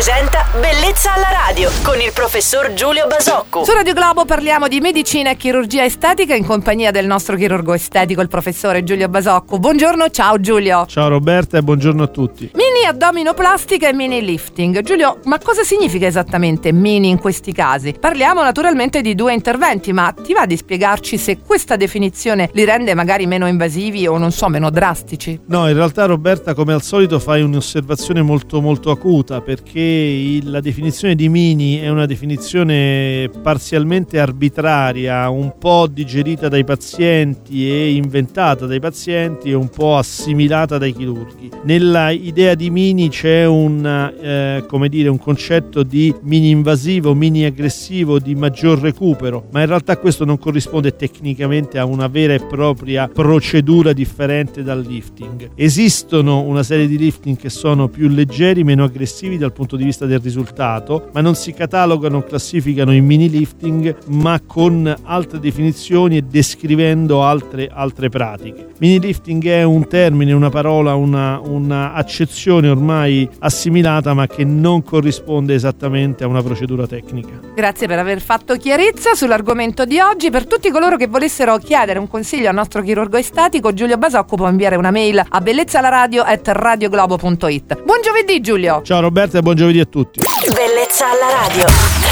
presenta Bellezza alla radio con il professor Giulio Basocco. Su Radio Globo parliamo di medicina e chirurgia estetica in compagnia del nostro chirurgo estetico, il professore Giulio Basocco. Buongiorno, ciao Giulio. Ciao Roberta e buongiorno a tutti. Mini addominoplastica e mini lifting. Giulio, ma cosa significa esattamente mini in questi casi? Parliamo naturalmente di due interventi, ma ti va di spiegarci se questa definizione li rende magari meno invasivi o non so, meno drastici? No, in realtà Roberta come al solito fai un'osservazione molto molto acuta perché la definizione di mini è una definizione parzialmente arbitraria, un po' digerita dai pazienti e inventata dai pazienti e un po' assimilata dai chirurghi. Nella idea di mini c'è un, eh, come dire, un concetto di mini invasivo, mini aggressivo, di maggior recupero, ma in realtà questo non corrisponde tecnicamente a una vera e propria procedura differente dal lifting. Esistono una serie di lifting che sono più leggeri, meno aggressivi dal punto di vista del risultato, ma non si catalogano, classificano in mini lifting, ma con altre definizioni e descrivendo altre, altre pratiche. Mini lifting è un termine, una parola, una, una accezione ormai assimilata, ma che non corrisponde esattamente a una procedura tecnica. Grazie per aver fatto chiarezza sull'argomento di oggi. Per tutti coloro che volessero chiedere un consiglio al nostro chirurgo estetico, Giulio Basocco può inviare una mail a bellezzalaradio.radioglobo.it. Buon giovedì Giulio! Ciao Roberta e buon giovedì a tutti! Bellezza alla radio.